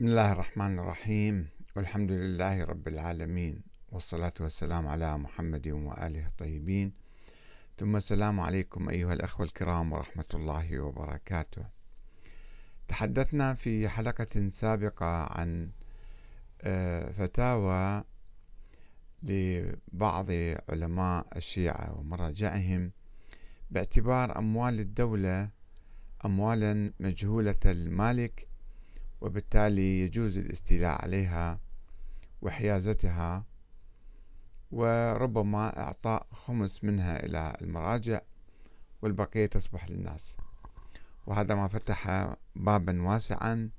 بسم الله الرحمن الرحيم. والحمد لله رب العالمين. والصلاة والسلام على محمد وآله الطيبين. ثم السلام عليكم أيها الأخوة الكرام ورحمة الله وبركاته. تحدثنا في حلقة سابقة عن آه، فتاوى لبعض علماء الشيعة ومراجعهم باعتبار أموال الدولة أموالا مجهولة المالك وبالتالي يجوز الاستيلاء عليها وحيازتها وربما إعطاء خمس منها إلى المراجع والبقية تصبح للناس. وهذا ما فتح بابا واسعا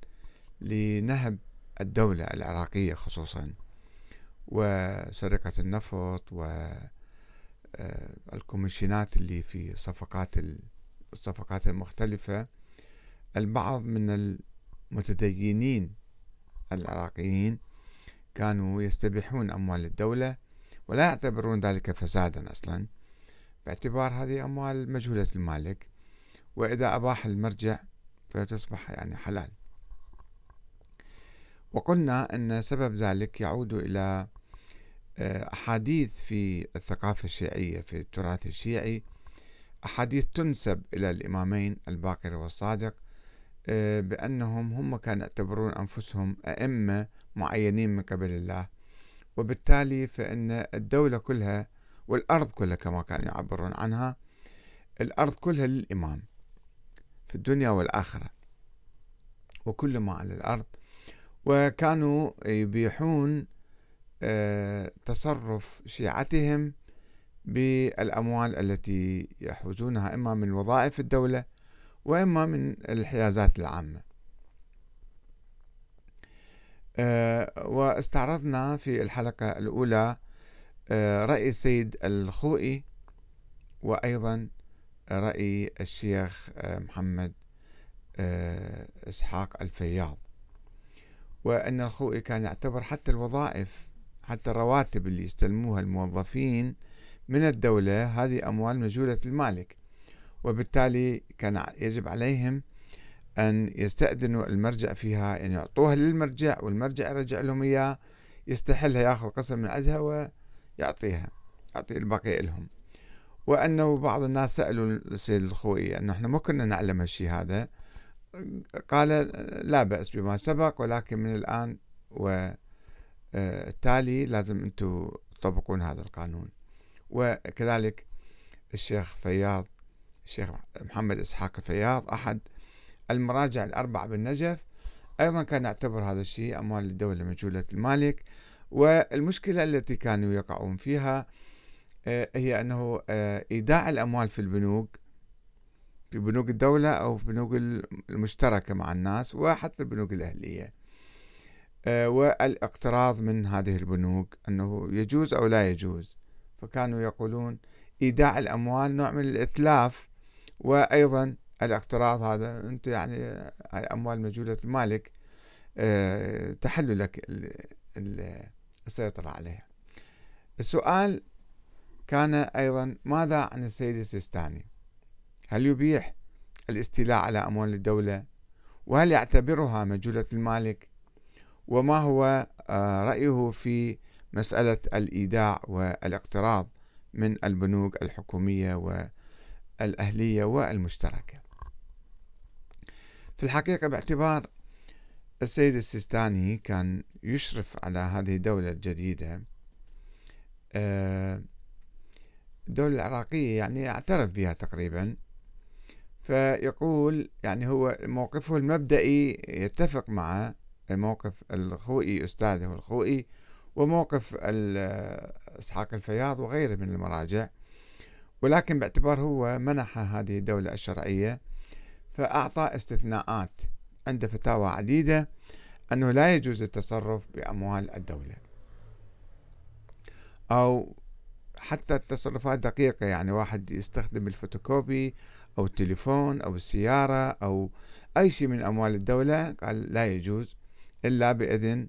لنهب الدولة العراقية خصوصا وسرقة النفط والكوميشنات اللي في صفقات الصفقات المختلفة. البعض من المتدينين العراقيين كانوا يستبيحون أموال الدولة ولا يعتبرون ذلك فسادا أصلا. باعتبار هذه أموال مجهولة المالك وإذا أباح المرجع فتصبح يعني حلال. وقلنا أن سبب ذلك يعود إلى آه، أحاديث في الثقافة الشيعية في التراث الشيعي. أحاديث تنسب إلى الإمامين الباقر والصادق بأنهم هم كانوا يعتبرون أنفسهم أئمة معينين من قبل الله. وبالتالي فإن الدولة كلها والأرض كلها كما كانوا يعبرون عنها الأرض كلها للإمام في الدنيا والآخرة وكل ما على الأرض. وكانوا يبيحون آه، تصرف شيعتهم بالأموال التي يحوزونها إما من وظائف الدولة. وإما من الحيازات العامة. آه، واستعرضنا في الحلقة الأولى آه، رأي السيد الخوئي وأيضا رأي الشيخ آه، محمد إسحاق الفياض. وأن الخوئي كان يعتبر حتى الوظائف حتى الرواتب اللي يستلموها الموظفين من الدولة هذه أموال مجهولة المالك. وبالتالي كان يجب عليهم أن يستأذنوا المرجع فيها يعني يعطوها للمرجع والمرجع يرجع لهم إياه يستحلها ياخذ قسم من عندها ويعطيها يعطي الباقي لهم. وأنه بعض الناس سألوا السيد الخوئي أنه إحنا ما كنا نعلم هالشيء هذا. قال لا بأس بما سبق ولكن من الآن والتالي لازم أنتم تطبقون هذا القانون. وكذلك الشيخ فياض الشيخ محمد إسحاق الفياض أحد المراجع الأربعة بالنجف. أيضا كان يعتبر هذا الشيء أموال الدولة مجهولة المالك. والمشكلة التي كانوا يقعون فيها آه، هي أنه آه، إيداع الأموال في البنوك في بنوك الدولة أو في بنوك المشتركة مع الناس وحتى البنوك الأهلية. آه، والإقتراض من هذه البنوك أنه يجوز أو لا يجوز. فكانوا يقولون إيداع الأموال نوع من الإتلاف وأيضا الاقتراض هذا أنت يعني هاي أموال مجهولة المالك آه، تحل لك السيطرة عليها. السؤال كان أيضا ماذا عن السيد السيستاني؟ هل يبيح الاستيلاء على أموال الدولة؟ وهل يعتبرها مجهولة المالك؟ وما هو آه، رأيه في مسألة الإيداع والاقتراض من البنوك الحكومية والأهلية والمشتركة. في الحقيقة باعتبار السيد السيستاني كان يشرف على هذه الدولة الجديدة. آه، الدولة العراقية يعني اعترف بها تقريبا. فيقول يعني هو موقفه المبدئي يتفق مع الموقف الخوئي أستاذه الخوئي وموقف إسحاق الفياض وغيره من المراجع. ولكن باعتبار هو منح هذه الدولة الشرعية فأعطى استثناءات عند فتاوى عديدة أنه لا يجوز التصرف بأموال الدولة. أو حتى التصرفات دقيقة يعني واحد يستخدم الفوتوكوبي أو التليفون أو السيارة أو أي شيء من أموال الدولة قال لا يجوز إلا بإذن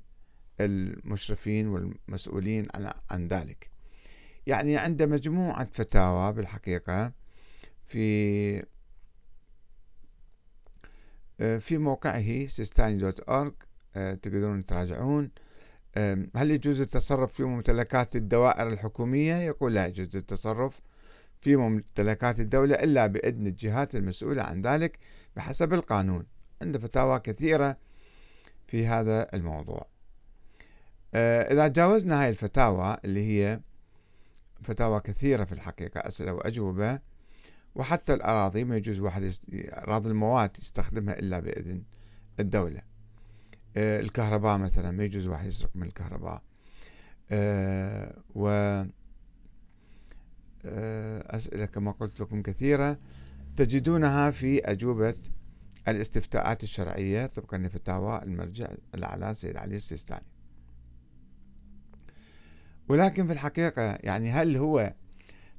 المشرفين والمسؤولين عن ذلك. يعني عنده مجموعة فتاوى بالحقيقة في في موقعه sistani.org تقدرون تراجعون. هل يجوز التصرف في ممتلكات الدوائر الحكومية؟ يقول لا يجوز التصرف في ممتلكات الدولة إلا بإذن الجهات المسؤولة عن ذلك بحسب القانون. عنده فتاوى كثيرة في هذا الموضوع. آه، إذا جاوزنا هاي الفتاوى اللي هي فتاوى كثيرة في الحقيقة أسئلة وأجوبة وحتى الأراضي ما يجوز واحد أراضي المواد يستخدمها إلا بإذن الدولة. آه، الكهرباء مثلا ما يجوز واحد يسرق من الكهرباء. آه، و أسئلة كما قلت لكم كثيرة. تجدونها في أجوبة الاستفتاءات الشرعية. طبقا لفتاوى المرجع الأعلى سيد علي السيستاني. ولكن في الحقيقة يعني هل هو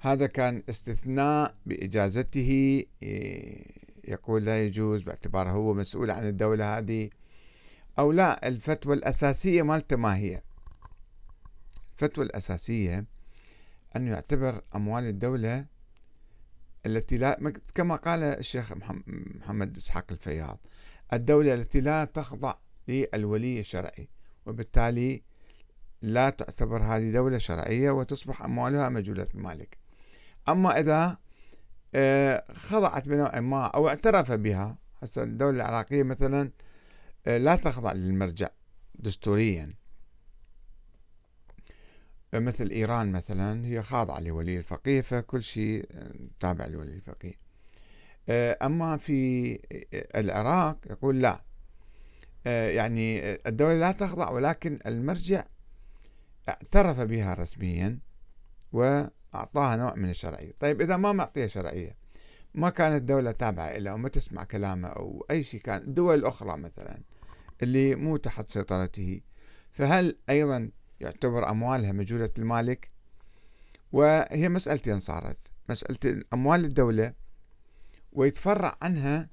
هذا كان استثناء بإجازته؟ إيه، يقول لا يجوز باعتباره هو مسؤول عن الدولة هذه أو لا؟ الفتوى الأساسية مالته ما هي؟ الفتوى الأساسية أن يعتبر أموال الدولة التي لا كما قال الشيخ محمد إسحاق الفياض الدولة التي لا تخضع للولي الشرعي وبالتالي لا تعتبر هذه دولة شرعية وتصبح أموالها مجهولة المالك. أما إذا آه، خضعت بنوع ما أو اعترف بها هسه الدولة العراقية مثلا آه، لا تخضع للمرجع دستوريا. مثل إيران مثلا هي خاضعة لولي الفقيه فكل شيء تابع لولي الفقيه. آه، أما في العراق يقول لا. آه، يعني الدولة لا تخضع ولكن المرجع اعترف بها رسميا وأعطاها نوع من الشرعية. طيب إذا ما معطيها شرعية ما كانت الدولة تابعة له وما تسمع كلامه أو أي شيء كان دول أخرى مثلا اللي مو تحت سيطرته فهل أيضا يعتبر أموالها مجهولة المالك؟ وهي مسألتين صارت. مسألة أموال الدولة ويتفرع عنها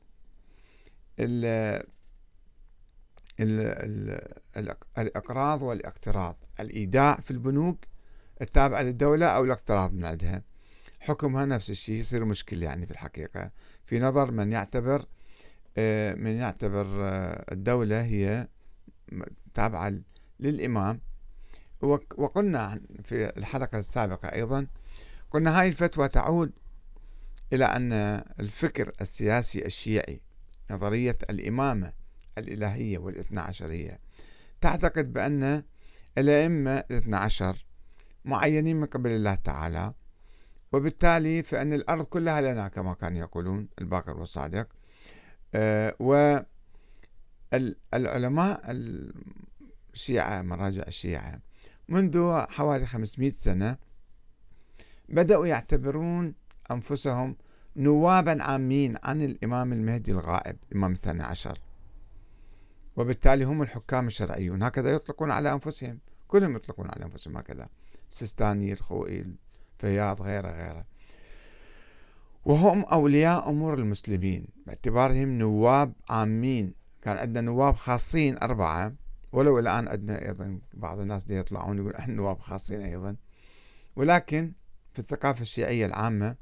الإقراض والإقتراض. الإيداع في البنوك التابعة للدولة أو الإقتراض من عندها. حكمها نفس الشيء يصير مشكل يعني في الحقيقة. في نظر من يعتبر آه، من يعتبر آه، الدولة هي تابعة للإمام. وقلنا في الحلقة السابقة أيضا قلنا هاي الفتوى تعود إلى أن الفكر السياسي الشيعي نظرية الإمامة الإلهية والإثنى عشرية. تعتقد بأن الأئمة الاثنى عشر معينين من قبل الله تعالى وبالتالي فإن الأرض كلها لنا كما كانوا يقولون الباقر والصادق. أه والعلماء الشيعة مراجع الشيعة منذ حوالي 500 سنة بدأوا يعتبرون أنفسهم نوابا عامين عن الإمام المهدي الغائب الإمام الثاني عشر. وبالتالي هم الحكام الشرعيون. هكذا يطلقون على أنفسهم. كلهم يطلقون على أنفسهم هكذا. السيستاني الخوئي الفياض غيره غيره. وهم أولياء أمور المسلمين. باعتبارهم نواب عامين. كان عندنا نواب خاصين أربعة. ولو الآن عندنا أيضا بعض الناس دي يطلعون يقول إحنا نواب خاصين أيضا. ولكن في الثقافة الشيعية العامة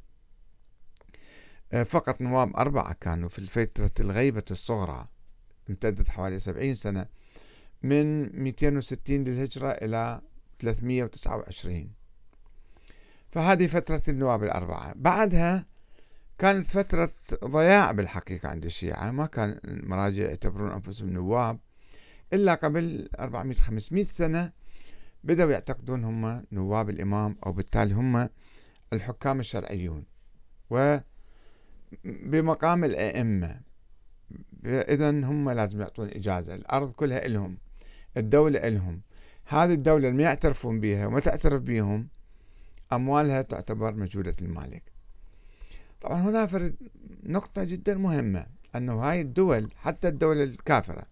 آه، فقط نواب أربعة كانوا في فترة الغيبة الصغرى. امتدت حوالي سبعين سنة من 260 للهجرة إلى 329 فهذه فترة النواب الأربعة. بعدها كانت فترة ضياع بالحقيقة عند الشيعة. ما كان المراجع يعتبرون أنفسهم نواب إلا قبل 400-500 سنة بدأوا يعتقدون هم نواب الإمام أو بالتالي هم الحكام الشرعيون. وبمقام الأئمة إذا هم لازم يعطون إجازة. الأرض كلها إلهم الدولة إلهم. هذه الدولة اللي ما يعترفون بها وما تعترف بهم أموالها تعتبر مجهولة المالك. طبعا هنا فرد نقطة جدا مهمة أنه هاي الدول حتى الدولة الكافرة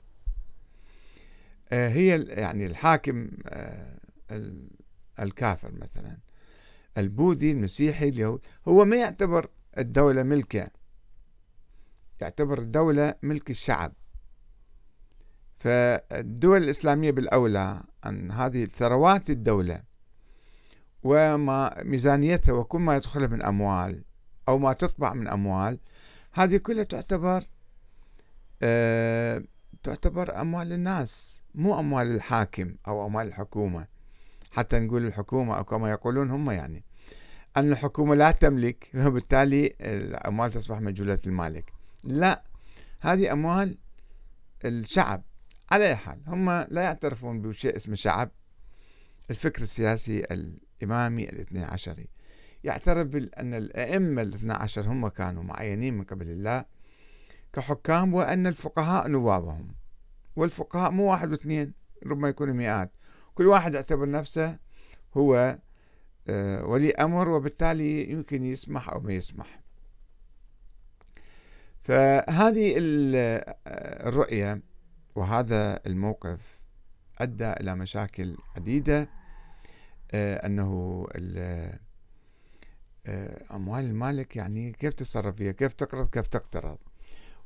آه، هي يعني الحاكم آه، الكافر مثلا. البوذي المسيحي اليهود هو ما يعتبر الدولة ملكه يعتبر الدولة ملك الشعب. فالدول الإسلامية بالأولى أن هذه ثروات الدولة وما ميزانيتها وكل ما يدخلها من أموال أو ما تطبع من أموال هذه كلها تعتبر آه تعتبر أموال الناس مو أموال الحاكم أو أموال الحكومة. حتى نقول الحكومة أو كما يقولون هم يعني. أن الحكومة لا تملك وبالتالي الأموال تصبح مجهولة المالك. لا هذه أموال الشعب على حال. هم لا يعترفون بشيء اسمه شعب الفكر السياسي الإمامي الاثني عشري. يعترف بأن الأئمة الاثنى عشر هم كانوا معينين من قبل الله كحكام وأن الفقهاء نوابهم. والفقهاء مو واحد واثنين ربما يكونوا مئات. كل واحد يعتبر نفسه هو آه، ولي أمر وبالتالي يمكن يسمح أو ما يسمح. فهذه الرؤية وهذا الموقف أدى إلى مشاكل عديدة آه، أنه آه، أموال المالك يعني كيف تتصرف فيها؟ كيف تقرض؟ كيف تقترض؟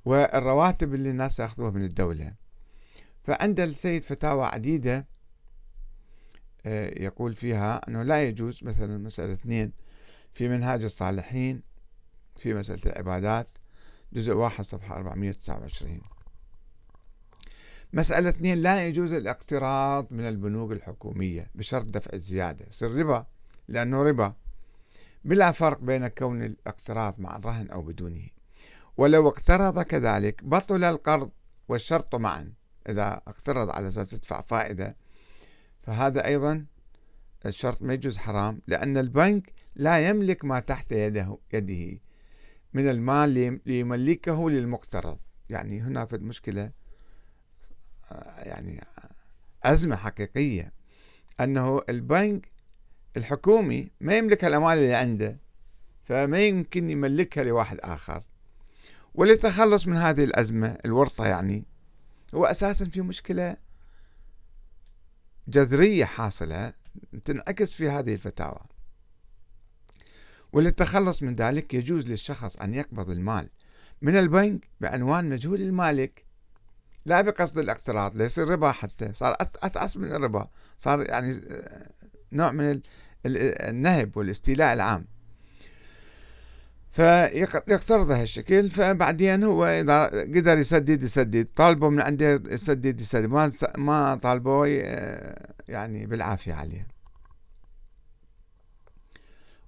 والرواتب اللي الناس يأخذوها من الدولة. فعند السيد فتاوى عديدة آه، يقول فيها أنه لا يجوز مثلا مسألة اثنين في منهاج الصالحين في مسألة العبادات جزء واحد صفحة 429 مسألة اثنين لا يجوز الاقتراض من البنوك الحكومية بشرط دفع الزيادة يصير ربا لأنه ربا. بلا فرق بين كون الاقتراض مع الرهن أو بدونه. ولو اقترض كذلك بطل القرض والشرط معا. إذا اقترض على أساس يدفع فائدة فهذا أيضا الشرط ما يجوز حرام. لأن البنك لا يملك ما تحت يده, يده. من المال ليملكه للمقترض. يعني هنا في المشكلة آه، يعني أزمة حقيقية. أنه البنك الحكومي ما يملك الأموال اللي عنده فما يمكن يملكها لواحد آخر. وللتخلص من هذه الأزمة الورطة يعني هو أساسا في مشكلة جذرية حاصلة تنعكس في هذه الفتاوى. وللتخلص من ذلك يجوز للشخص أن يقبض المال. من البنك بعنوان مجهول المالك. لا بقصد الاقتراض ليس ربا حتى. صار أساس من الربا. صار يعني نوع من النهب والاستيلاء العام. فيقترض هالشكل فبعدين هو إذا قدر يسدد يسدد. طالبه من عنده يسدد يسدد. ما ما طالبه يعني بالعافية عليه.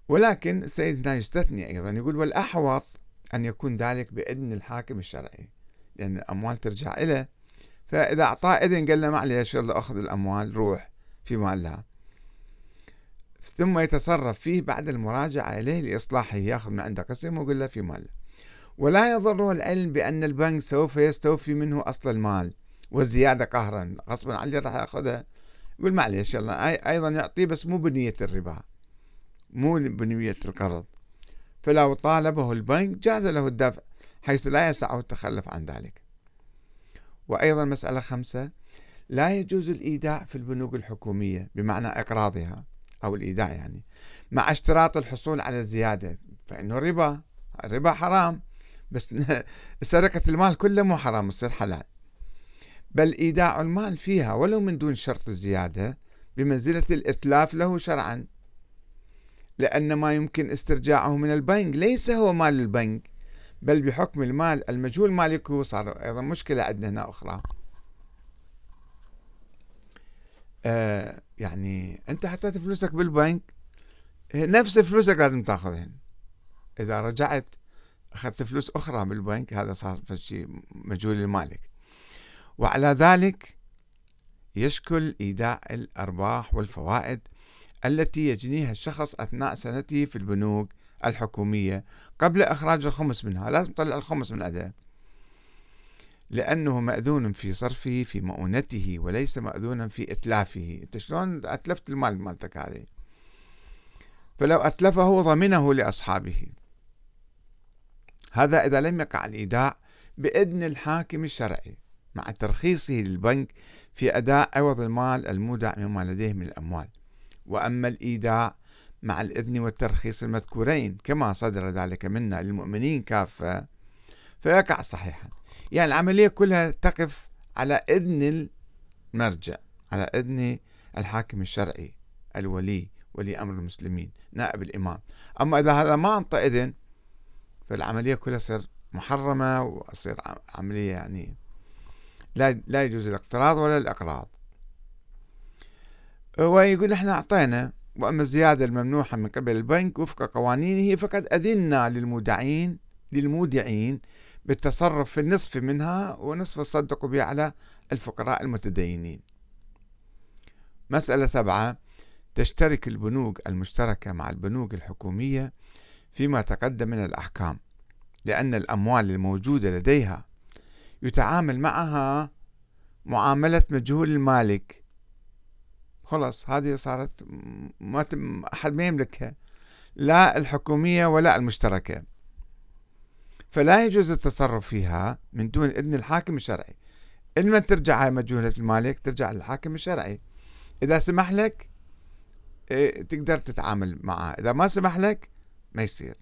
ولكن السيد هنا يستثني أيضا يقول والأحوط أن يكون ذلك بإذن الحاكم الشرعي لأن الأموال ترجع إليه فإذا أعطاه إذن قال له معلش يلا أخذ الأموال روح في مالها. ثم يتصرف فيه بعد المراجعة إليه لإصلاحه يأخذ من عنده قسم ويقول له في مال. ولا يضره العلم بأن البنك سوف يستوفي منه أصل المال والزيادة قهرا غصبا عنه راح يأخذها يقول معليش يلا أيضا يعطيه بس مو بنية الربا. مو بنية القرض. فلو طالبه البنك جاز له الدفع حيث لا يسعه التخلف عن ذلك. وأيضا مسألة خمسة لا يجوز الإيداع في البنوك الحكومية بمعنى إقراضها أو الإيداع يعني مع اشتراط الحصول على الزيادة فإنه ربا. الربا حرام بس سرقة المال كله مو حرام يصير حلال. بل إيداع المال فيها ولو من دون شرط الزيادة بمنزلة الإتلاف له شرعا. لأن ما يمكن استرجاعه من البنك ليس هو مال البنك بل بحكم المال المجهول مالكه صار أيضا مشكلة عندنا هنا أخرى. آه يعني أنت حطيت فلوسك بالبنك نفس فلوسك لازم تاخذهن. إذا رجعت أخذت فلوس أخرى بالبنك هذا صار شيء مجهول المالك وعلى ذلك يشكل إيداع الأرباح والفوائد التي يجنيها الشخص أثناء سنته في البنوك الحكومية قبل إخراج الخمس منها. لازم تطلع الخمس من أداء لأنه مأذون في صرفه في مؤونته وليس مأذونا في إتلافه. أنت شلون أتلفت المال مالتك هذه؟ فلو أتلفه ضمنه لأصحابه. هذا إذا لم يقع الإيداع بإذن الحاكم الشرعي مع ترخيصه للبنك في أداء عوض المال المودع مما لديه من الأموال. وأما الإيداع مع الإذن والترخيص المذكورين كما صدر ذلك منا للمؤمنين كافة فيقع صحيحا. يعني العملية كلها تقف على إذن المرجع على إذن الحاكم الشرعي الولي ولي أمر المسلمين نائب الإمام. أما إذا هذا ما أنطى إذن فالعملية كلها تصير محرمة وتصير عملية يعني لا, لا يجوز الاقتراض ولا الإقراض. ويقول إحنا أعطينا وأما الزيادة الممنوحة من قبل البنك وفق قوانينه فقد أذنا للمودعين للمودعين بالتصرف في النصف منها ونصف صدقوا به على الفقراء المتدينين. مسألة سبعة تشترك البنوك المشتركة مع البنوك الحكومية فيما تقدم من الأحكام لأن الأموال الموجودة لديها يتعامل معها معاملة مجهول المالك. خلاص هذه صارت ما أحد ما يملكها لا الحكومية ولا المشتركة. فلا يجوز التصرف فيها من دون إذن الحاكم الشرعي. إنما ترجع هاي مجهولة المالك ترجع للحاكم الشرعي. إذا سمح لك إيه، تقدر تتعامل معها إذا ما سمح لك ما يصير.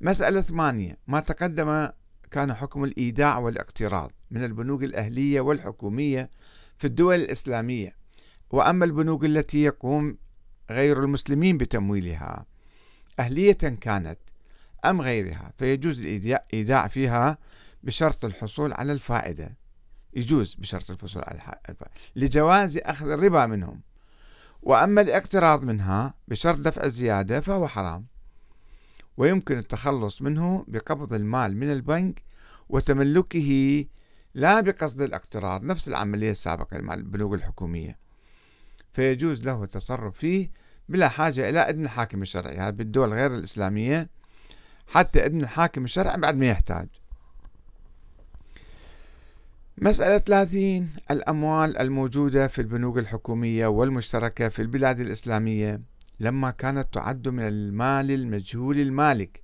مسألة ثمانية ما تقدم كان حكم الإيداع والاقتراض من البنوك الأهلية والحكومية في الدول الإسلامية وأما البنوك التي يقوم غير المسلمين بتمويلها أهلية كانت أم غيرها؟ فيجوز الإيداع فيها بشرط الحصول على الفائدة. يجوز بشرط الحصول على الفائدة لجواز أخذ الربا منهم. وأما الاقتراض منها بشرط دفع الزيادة فهو حرام. ويمكن التخلص منه بقبض المال من البنك وتملكه لا بقصد الاقتراض نفس العملية السابقة مع البنوك الحكومية. فيجوز له التصرف فيه بلا حاجة إلى إذن الحاكم الشرعي. هذا بالدول غير الإسلامية حتى إذن الحاكم الشرعي بعد ما يحتاج. مسألة 30 الأموال الموجودة في البنوك الحكومية والمشتركة في البلاد الإسلامية لما كانت تعد من المال المجهول المالك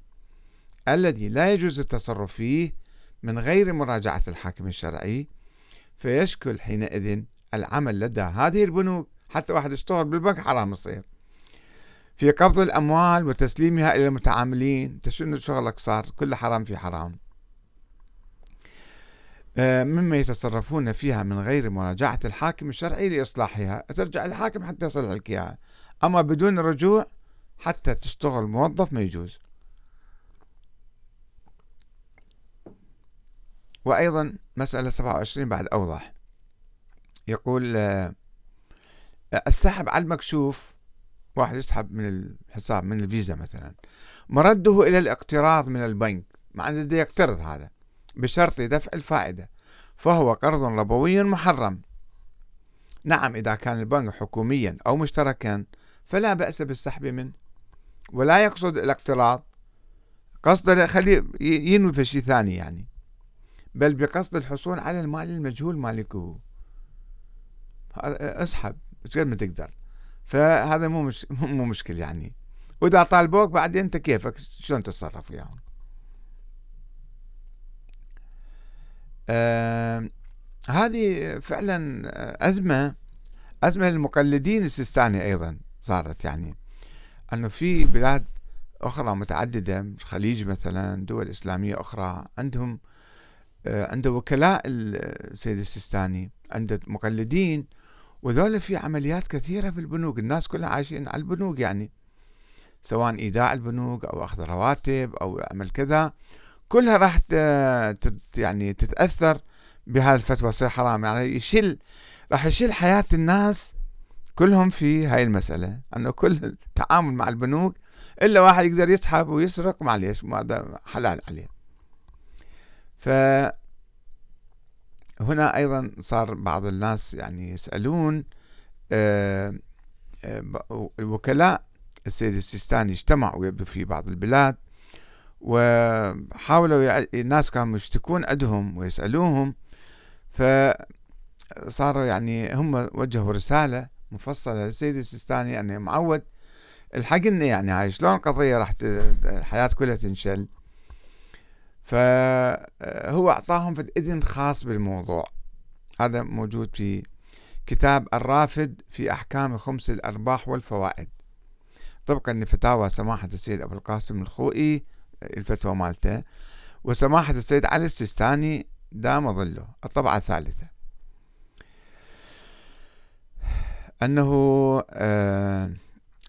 الذي لا يجوز التصرف فيه من غير مراجعة الحاكم الشرعي فيشكل حينئذ العمل لدى هذه البنوك حتى واحد يشتغل بالبنك حرام يصير. في قبض الأموال وتسليمها إلى المتعاملين أنت شنو شغلك صار؟ كل حرام في حرام. آه، مما يتصرفون فيها من غير مراجعة الحاكم الشرعي لإصلاحها. ترجع الحاكم حتى يصلح لك إياها. أما بدون رجوع حتى تشتغل موظف ما يجوز. وأيضا مسألة 27 بعد أوضح. يقول آه، السحب على المكشوف واحد يسحب من الحساب من الفيزا مثلا مرده إلى الاقتراض من البنك مع أنه يقترض هذا بشرط دفع الفائدة فهو قرض ربوي محرم. نعم إذا كان البنك حكوميا أو مشتركا فلا بأس بالسحب منه. ولا يقصد الاقتراض. قصده خليه ينوي في شيء ثاني يعني. بل بقصد الحصول على المال المجهول مالكه. اسحب قد ما تقدر. فهذا مو مش مو مشكل يعني. وإذا طالبوك بعدين أنت كيفك؟ شلون تتصرف وياهم؟ آه هذه فعلا أزمة أزمة للمقلدين السيستاني أيضا صارت يعني. أنه في بلاد أخرى متعددة الخليج مثلا دول إسلامية أخرى عندهم آه، عنده وكلاء السيد السيستاني عنده مقلدين وذولا في عمليات كثيرة في البنوك. الناس كلها عايشين على البنوك يعني سواء إيداع البنوك أو أخذ رواتب أو عمل كذا. كلها راح يعني تتأثر بهذه الفتوى تصير حرام. يعني يشيل راح يشيل حياة الناس كلهم في هاي المسألة. أنه كل التعامل مع البنوك إلا واحد يقدر يسحب ويسرق معليش هذا حلال عليه. ف هنا أيضا صار بعض الناس يعني يسألون آه، آه، وكلاء السيد السيستاني اجتمعوا في بعض البلاد وحاولوا الناس كانوا يشتكون عندهم ويسألوهم فصاروا يعني هم وجهوا رسالة مفصلة للسيد السيستاني يعني معود الحقنا يعني هاي شلون قضية راح الحياة كلها تنشل. فهو أعطاهم في إذن خاص بالموضوع. هذا موجود في كتاب الرافد في أحكام خمس الأرباح والفوائد. طبقا لفتاوى سماحة السيد أبو القاسم الخوئي الفتوى مالته وسماحة السيد علي السيستاني دام ظله. الطبعة الثالثة. أنه آه،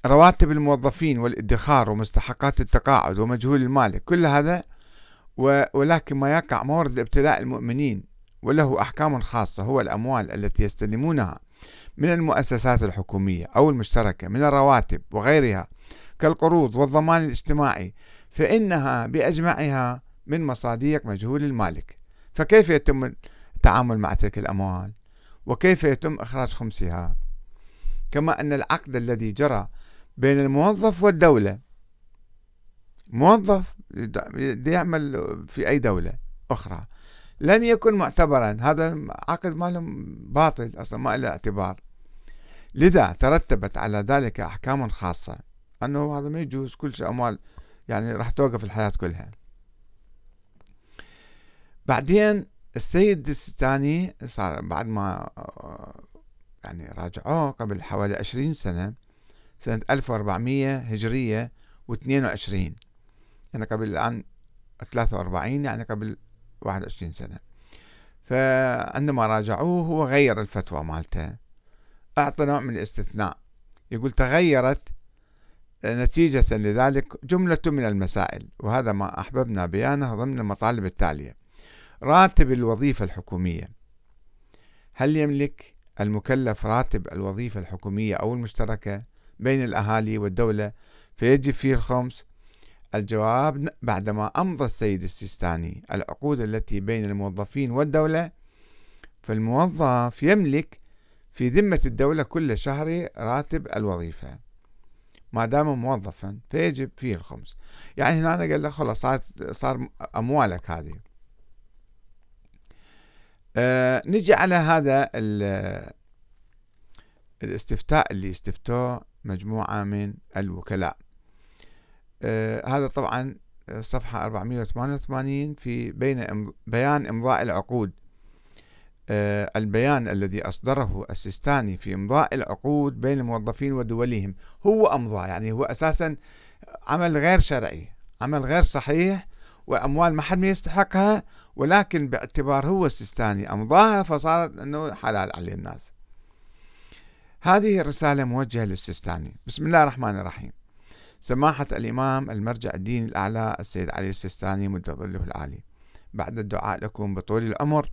رواتب الموظفين والادخار ومستحقات التقاعد ومجهول المالك كل هذا ولكن ما يقع مورد ابتلاء المؤمنين وله أحكام خاصة هو الأموال التي يستلمونها من المؤسسات الحكومية أو المشتركة من الرواتب وغيرها كالقروض والضمان الاجتماعي فإنها بأجمعها من مصاديق مجهول المالك. فكيف يتم التعامل مع تلك الأموال؟ وكيف يتم إخراج خمسها؟ كما أن العقد الذي جرى بين الموظف والدولة موظف يعمل في أي دولة أخرى. لم يكن معتبرا. هذا عقد مالهم باطل أصلا ما له اعتبار. لذا ترتبت على ذلك أحكام خاصة. أنه هذا ما يجوز كل شيء أموال يعني راح توقف الحياة كلها. بعدين السيد الستاني صار بعد ما يعني راجعوه قبل حوالي عشرين سنة سنة 1400 هجرية و22 يعني قبل الآن 43 يعني قبل 21 سنة. فعندما راجعوه هو غير الفتوى مالته. أعطى نوع من الاستثناء. يقول تغيرت نتيجة لذلك جملة من المسائل وهذا ما أحببنا بيانه ضمن المطالب التالية. راتب الوظيفة الحكومية. هل يملك المكلف راتب الوظيفة الحكومية أو المشتركة بين الأهالي والدولة فيجب فيه الخمس؟ الجواب بعدما أمضى السيد السيستاني العقود التي بين الموظفين والدولة فالموظف يملك في ذمة الدولة كل شهر راتب الوظيفة. ما دام موظفا فيجب فيه الخمس. يعني هنا قال له خلاص صار أموالك هذه. آه نجي على هذا الاستفتاء اللي استفتوه مجموعة من الوكلاء. هذا طبعا صفحة 488 في بين بيان إمضاء العقود. آه البيان الذي أصدره السيستاني في إمضاء العقود بين الموظفين ودولهم هو أمضى يعني هو أساسا عمل غير شرعي عمل غير صحيح وأموال ما حد ما يستحقها ولكن باعتبار هو السيستاني أمضاها فصارت أنه حلال على الناس. هذه الرسالة موجهة للسيستاني. بسم الله الرحمن الرحيم. سماحة الإمام المرجع الديني الأعلى السيد علي السيستاني مد ظله العالي. بعد الدعاء لكم بطول العمر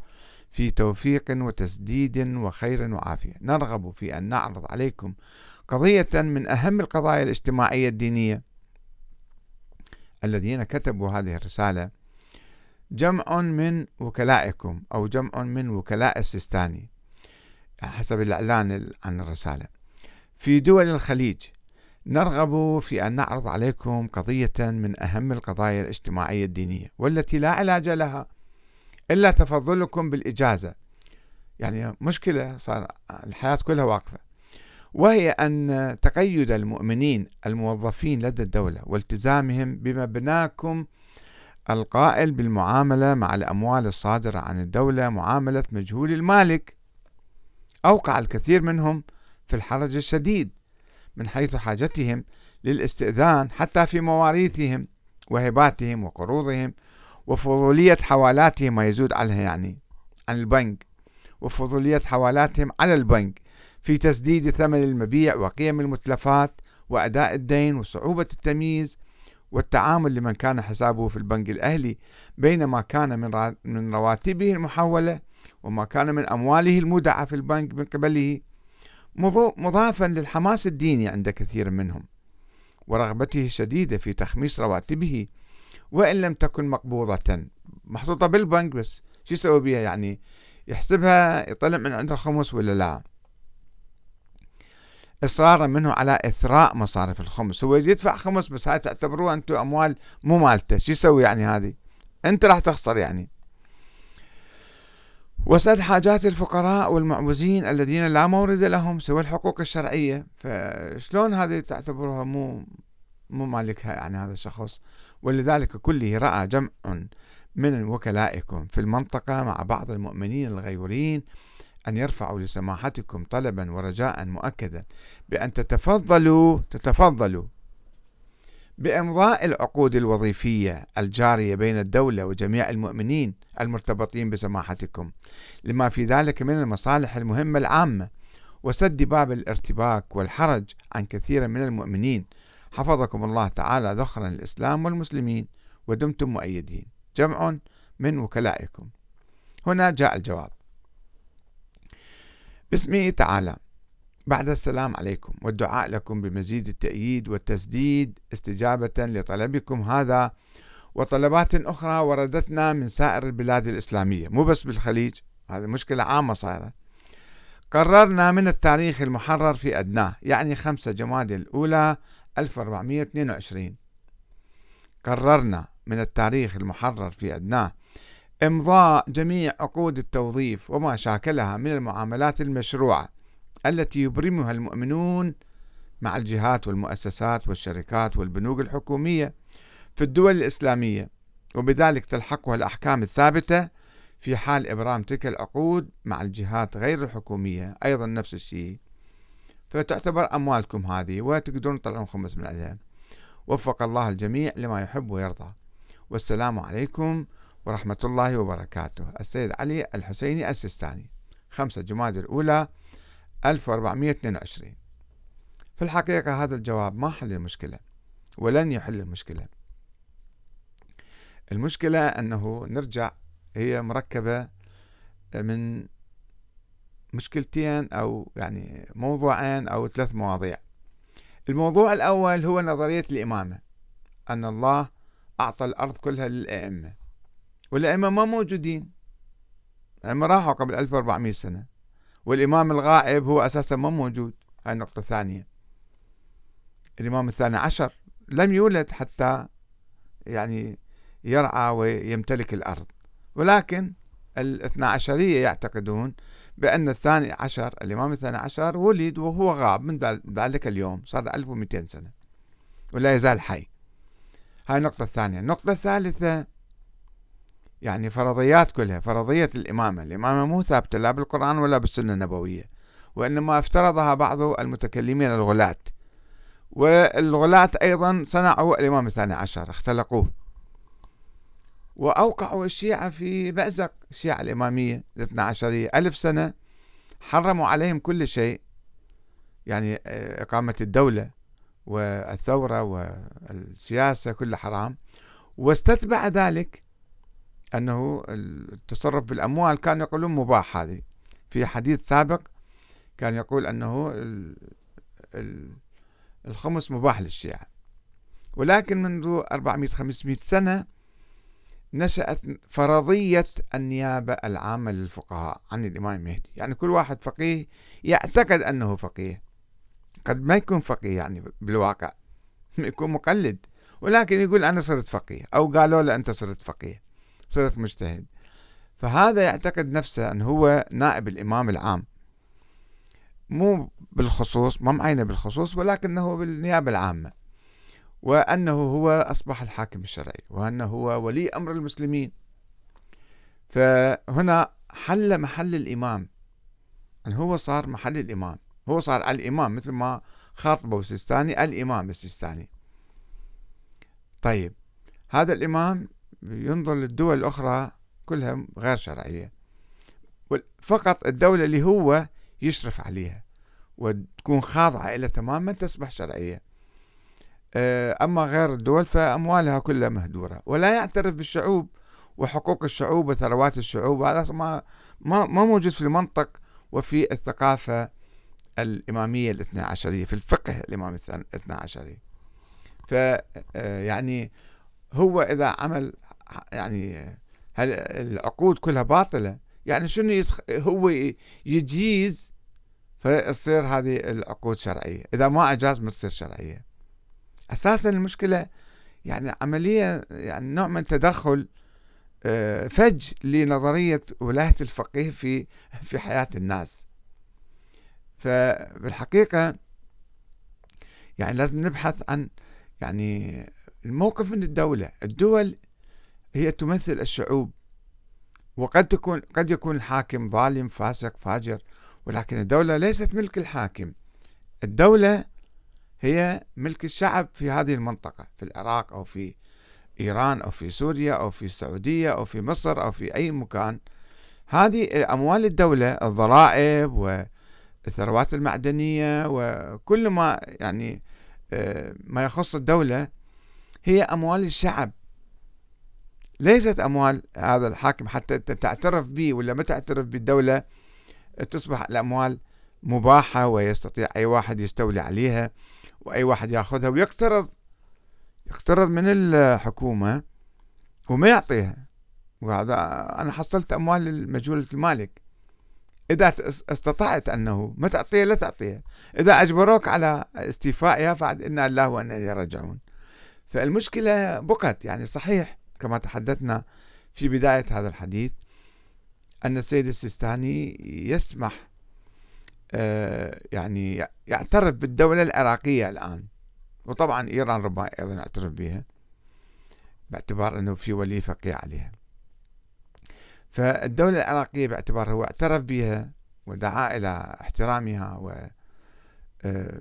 في توفيق وتسديد وخير وعافية. نرغب في أن نعرض عليكم قضية من أهم القضايا الاجتماعية الدينية الذين كتبوا هذه الرسالة. جمع من وكلائكم أو جمع من وكلاء السيستاني حسب الإعلان عن الرسالة. في دول الخليج نرغب في أن نعرض عليكم قضية من أهم القضايا الاجتماعية الدينية والتي لا علاج لها إلا تفضلكم بالإجازة. يعني مشكلة صار الحياة كلها واقفة. وهي أن تقيد المؤمنين الموظفين لدى الدولة والتزامهم بمبناكم القائل بالمعاملة مع الأموال الصادرة عن الدولة معاملة مجهول المالك. أوقع الكثير منهم في الحرج الشديد. من حيث حاجتهم للاستئذان حتى في مواريثهم وهباتهم وقروضهم وفضولية حوالاتهم ما يزود عليها يعني عن البنك. وفضولية حوالاتهم على البنك في تسديد ثمن المبيع وقيم المتلفات وأداء الدين وصعوبة التمييز والتعامل لمن كان حسابه في البنك الأهلي بين ما كان من من رواتبه المحولة وما كان من أمواله المودعة في البنك من قبله. مضافا للحماس الديني عند كثير منهم ورغبته الشديدة في تخميس رواتبه وإن لم تكن مقبوضة. محطوطة بالبنك بس شو يسوي بها يعني يحسبها يطلع من عند الخمس ولا لا؟ إصرارا منه على إثراء مصارف الخمس. هو يدفع خمس بس هاي تعتبروها أنتم أموال مو مالته. شو يسوي يعني هذه؟ أنت راح تخسر يعني. وسد حاجات الفقراء والمعوزين الذين لا مورد لهم سوى الحقوق الشرعية. فشلون هذه تعتبرها مو مو مالكها يعني هذا الشخص؟ ولذلك كله رأى جمع من وكلائكم في المنطقة مع بعض المؤمنين الغيورين أن يرفعوا لسماحتكم طلبا ورجاء مؤكدا بأن تتفضلوا تتفضلوا بإمضاء العقود الوظيفية الجارية بين الدولة وجميع المؤمنين المرتبطين بسماحتكم لما في ذلك من المصالح المهمة العامة وسد باب الارتباك والحرج عن كثير من المؤمنين. حفظكم الله تعالى ذخرا الإسلام والمسلمين ودمتم مؤيدين. جمع من وكلائكم. هنا جاء الجواب. باسمه تعالى. بعد السلام عليكم. والدعاء لكم بمزيد التأييد والتسديد استجابة لطلبكم هذا وطلبات أخرى وردتنا من سائر البلاد الإسلامية. مو بس بالخليج هذه مشكلة عامة صايرة. قررنا من التاريخ المحرر في أدناه يعني 5 جماد الأولى 1422 قررنا من التاريخ المحرر في أدناه إمضاء جميع عقود التوظيف وما شاكلها من المعاملات المشروعة. التي يبرمها المؤمنون مع الجهات والمؤسسات والشركات والبنوك الحكومية في الدول الإسلامية وبذلك تلحقها الأحكام الثابتة في حال إبرام تلك العقود مع الجهات غير الحكومية. أيضا نفس الشيء. فتعتبر أموالكم هذه وتقدرون تطلعون خمس من عليها وفق الله الجميع لما يحب ويرضى. والسلام عليكم ورحمة الله وبركاته. السيد علي الحسيني السيستاني. 5 جماد الأولى 1422 في الحقيقة هذا الجواب ما حل المشكلة ولن يحل المشكلة. المشكلة أنه نرجع هي مركبة من مشكلتين أو يعني موضوعين أو ثلاث مواضيع. الموضوع الأول هو نظرية الإمامة أن الله أعطى الأرض كلها للأئمة والأئمة ما موجودين. الأئمة راحوا قبل 1400 سنة. والإمام الغائب هو أساسا ما موجود. هاي النقطة الثانية. الإمام الثاني عشر لم يولد حتى يعني يرعى ويمتلك الأرض. ولكن الاثنى عشرية يعتقدون بأن الثاني عشر الإمام الثاني عشر ولد وهو غاب من ذلك اليوم. صار 1200 سنة. ولا يزال حي. هاي النقطة الثانية. النقطة الثالثة يعني فرضيات كلها فرضية الإمامة. الإمامة مو ثابتة لا بالقرآن ولا بالسنة النبوية وإنما افترضها بعض المتكلمين الغلاة. والغلاة أيضا صنعوا الإمام الثاني عشر اختلقوه. وأوقعوا الشيعة في بأزق الشيعة الإمامية الاثنى عشرية ألف سنة حرموا عليهم كل شيء. يعني آه، إقامة الدولة والثورة والسياسة كل حرام. واستتبع ذلك أنه التصرف بالأموال كان يقولون مباح هذه. في حديث سابق كان يقول أنه الخمس مباح للشيعة. ولكن منذ 400-500 سنة نشأت فرضية النيابة العامة للفقهاء عن الإمام المهدي يعني كل واحد فقيه يعتقد أنه فقيه. قد ما يكون فقيه يعني بالواقع يكون مقلد. ولكن يقول أنا صرت فقيه أو قالوا له أنت صرت فقيه. صرت مجتهد. فهذا يعتقد نفسه أنه هو نائب الإمام العام. مو بالخصوص ما معينة بالخصوص ولكنه بالنيابة العامة. وأنه هو أصبح الحاكم الشرعي وأنه هو ولي أمر المسلمين. فهنا حل محل الإمام. أن هو صار محل الإمام. هو صار الإمام مثل ما خاطبه السيستاني الإمام السيستاني. طيب هذا الإمام ينظر للدول الأخرى كلها غير شرعية. فقط الدولة اللي هو يشرف عليها وتكون خاضعة إلى تماما تصبح شرعية. آه، أما غير الدول فأموالها كلها مهدورة. ولا يعترف بالشعوب وحقوق الشعوب وثروات الشعوب. هذا ما ما موجود في المنطق وفي الثقافة الإمامية الاثنى عشرية في الفقه الإمام الاثنى عشري ف آه، هو إذا عمل يعني هل العقود كلها باطلة يعني شنو يسخ... هو يجيز فتصير هذه العقود شرعية. إذا ما أجاز ما تصير شرعية. أساسا المشكلة يعني عملية يعني نوع من تدخل آه، فج لنظرية ولاية الفقيه في في حياة الناس. فبالحقيقة يعني لازم نبحث عن يعني الموقف من الدولة. الدول هي تمثل الشعوب وقد تكون قد يكون الحاكم ظالم فاسق فاجر ولكن الدولة ليست ملك الحاكم. الدولة هي ملك الشعب في هذه المنطقة في العراق أو في إيران أو في سوريا أو في السعودية أو في مصر أو في أي مكان. هذه أموال الدولة الضرائب والثروات المعدنية وكل ما يعني آه، ما يخص الدولة هي أموال الشعب. ليست أموال هذا الحاكم حتى تعترف به ولا ما تعترف بالدولة تصبح الأموال مباحة ويستطيع أي واحد يستولي عليها وأي واحد يأخذها ويقترض. يقترض من الحكومة وما يعطيها. وهذا أنا حصلت أموال مجهولة المالك. إذا استطعت أنه ما تعطيها لا تعطيها. إذا أجبروك على استيفائها فعد إنا الله وإنا إليه راجعون. فالمشكلة بقت يعني صحيح كما تحدثنا في بداية هذا الحديث أن السيد السيستاني يسمح آه، يعني يعترف بالدولة العراقية الآن. وطبعا إيران ربما أيضا يعترف بها باعتبار أنه في ولي فقيه عليها. فالدولة العراقية باعتبار هو اعترف بها ودعا إلى احترامها و آه،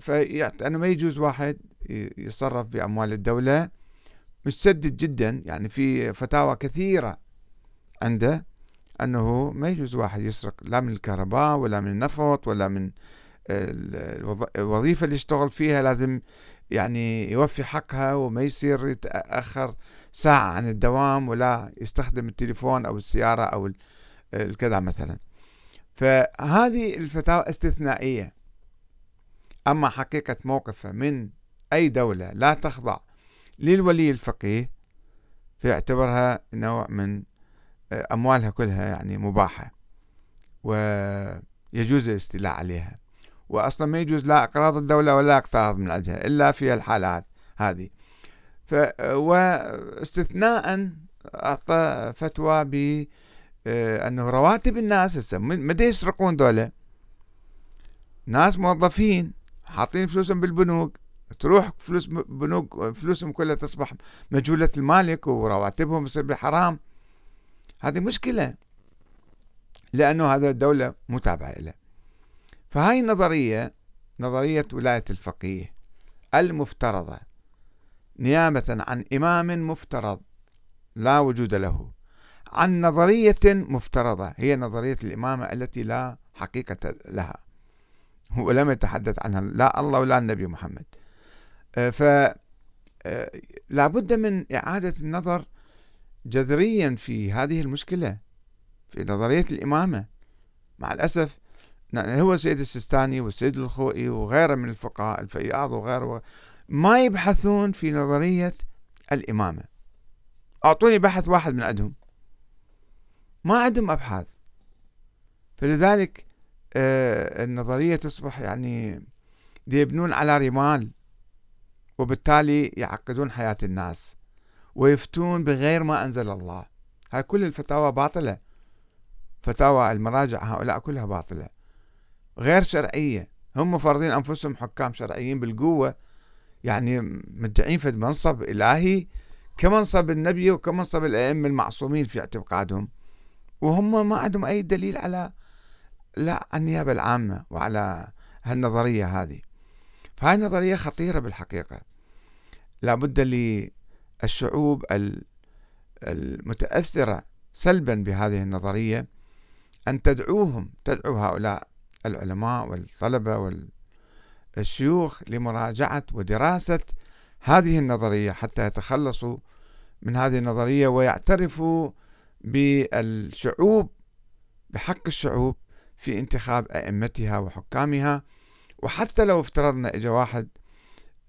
فأنه ما يجوز واحد يصرف بأموال الدولة. مشدد جدا يعني في فتاوى كثيرة عنده أنه ما يجوز واحد يسرق لا من الكهرباء ولا من النفط ولا من الوظيفة اللي يشتغل فيها لازم يعني يوفي حقها وما يصير يتأخر ساعة عن الدوام ولا يستخدم التليفون أو السيارة أو الكذا مثلا. فهذه الفتاوى استثنائية. أما حقيقة موقفه من أي دولة لا تخضع للولي الفقيه فيعتبرها نوع من آه، أموالها كلها يعني مباحة ويجوز الاستيلاء عليها. وأصلا ما يجوز لا أقراض الدولة ولا أقتراض من عندها إلا في الحالات هذه. ف واستثناء أعطى فتوى ب آه، أنه رواتب الناس هسه مدى يسرقون دولة؟ ناس موظفين حاطين فلوسهم بالبنوك تروح فلوس بنوك فلوسهم كلها تصبح مجهولة المالك ورواتبهم يصير بالحرام هذه مشكلة لأنه هذا الدولة متابعة له فهاي النظرية نظرية ولاية الفقيه المفترضة نيابة عن إمام مفترض لا وجود له عن نظرية مفترضة هي نظرية الإمامة التي لا حقيقة لها ولم يتحدث عنها لا الله ولا النبي محمد. آه، ف آه، لابد من إعادة النظر جذريا في هذه المشكلة في نظرية الإمامة. مع الأسف هو السيد السيستاني والسيد الخوئي وغيره من الفقهاء الفياض وغيره ما يبحثون في نظرية الإمامة. أعطوني بحث واحد من عندهم. ما عندهم أبحاث. فلذلك آه النظرية تصبح يعني يبنون على رمال. وبالتالي يعقدون حياة الناس ويفتون بغير ما أنزل الله. هاي كل الفتاوى باطلة. فتاوى المراجع هؤلاء كلها باطلة. غير شرعية. هم فرضين أنفسهم حكام شرعيين بالقوة. يعني مدعين في منصب إلهي كمنصب النبي وكمنصب الأئمة المعصومين في اعتقادهم. وهم ما عندهم أي دليل على لا النيابة العامة وعلى هالنظرية هذه. فهاي نظرية خطيرة بالحقيقة. لابد للشعوب المتأثرة سلبا بهذه النظرية أن تدعوهم تدعو هؤلاء العلماء والطلبة والشيوخ لمراجعة ودراسة هذه النظرية حتى يتخلصوا من هذه النظرية ويعترفوا بالشعوب بحق الشعوب في انتخاب أئمتها وحكامها. وحتى لو افترضنا إجا واحد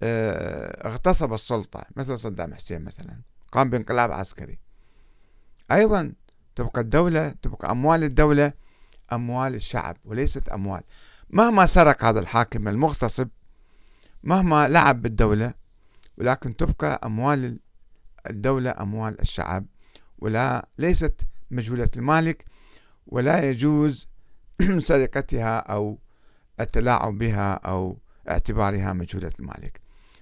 اغتصب السلطة مثل صدام حسين مثلا قام بانقلاب عسكري. أيضا تبقى الدولة تبقى أموال الدولة أموال الشعب وليست أموال. مهما سرق هذا الحاكم المغتصب مهما لعب بالدولة ولكن تبقى أموال الدولة أموال الشعب ولا ليست مجهولة المالك ولا يجوز سرقتها أو التلاعب بها أو اعتبارها مجهولة المالك.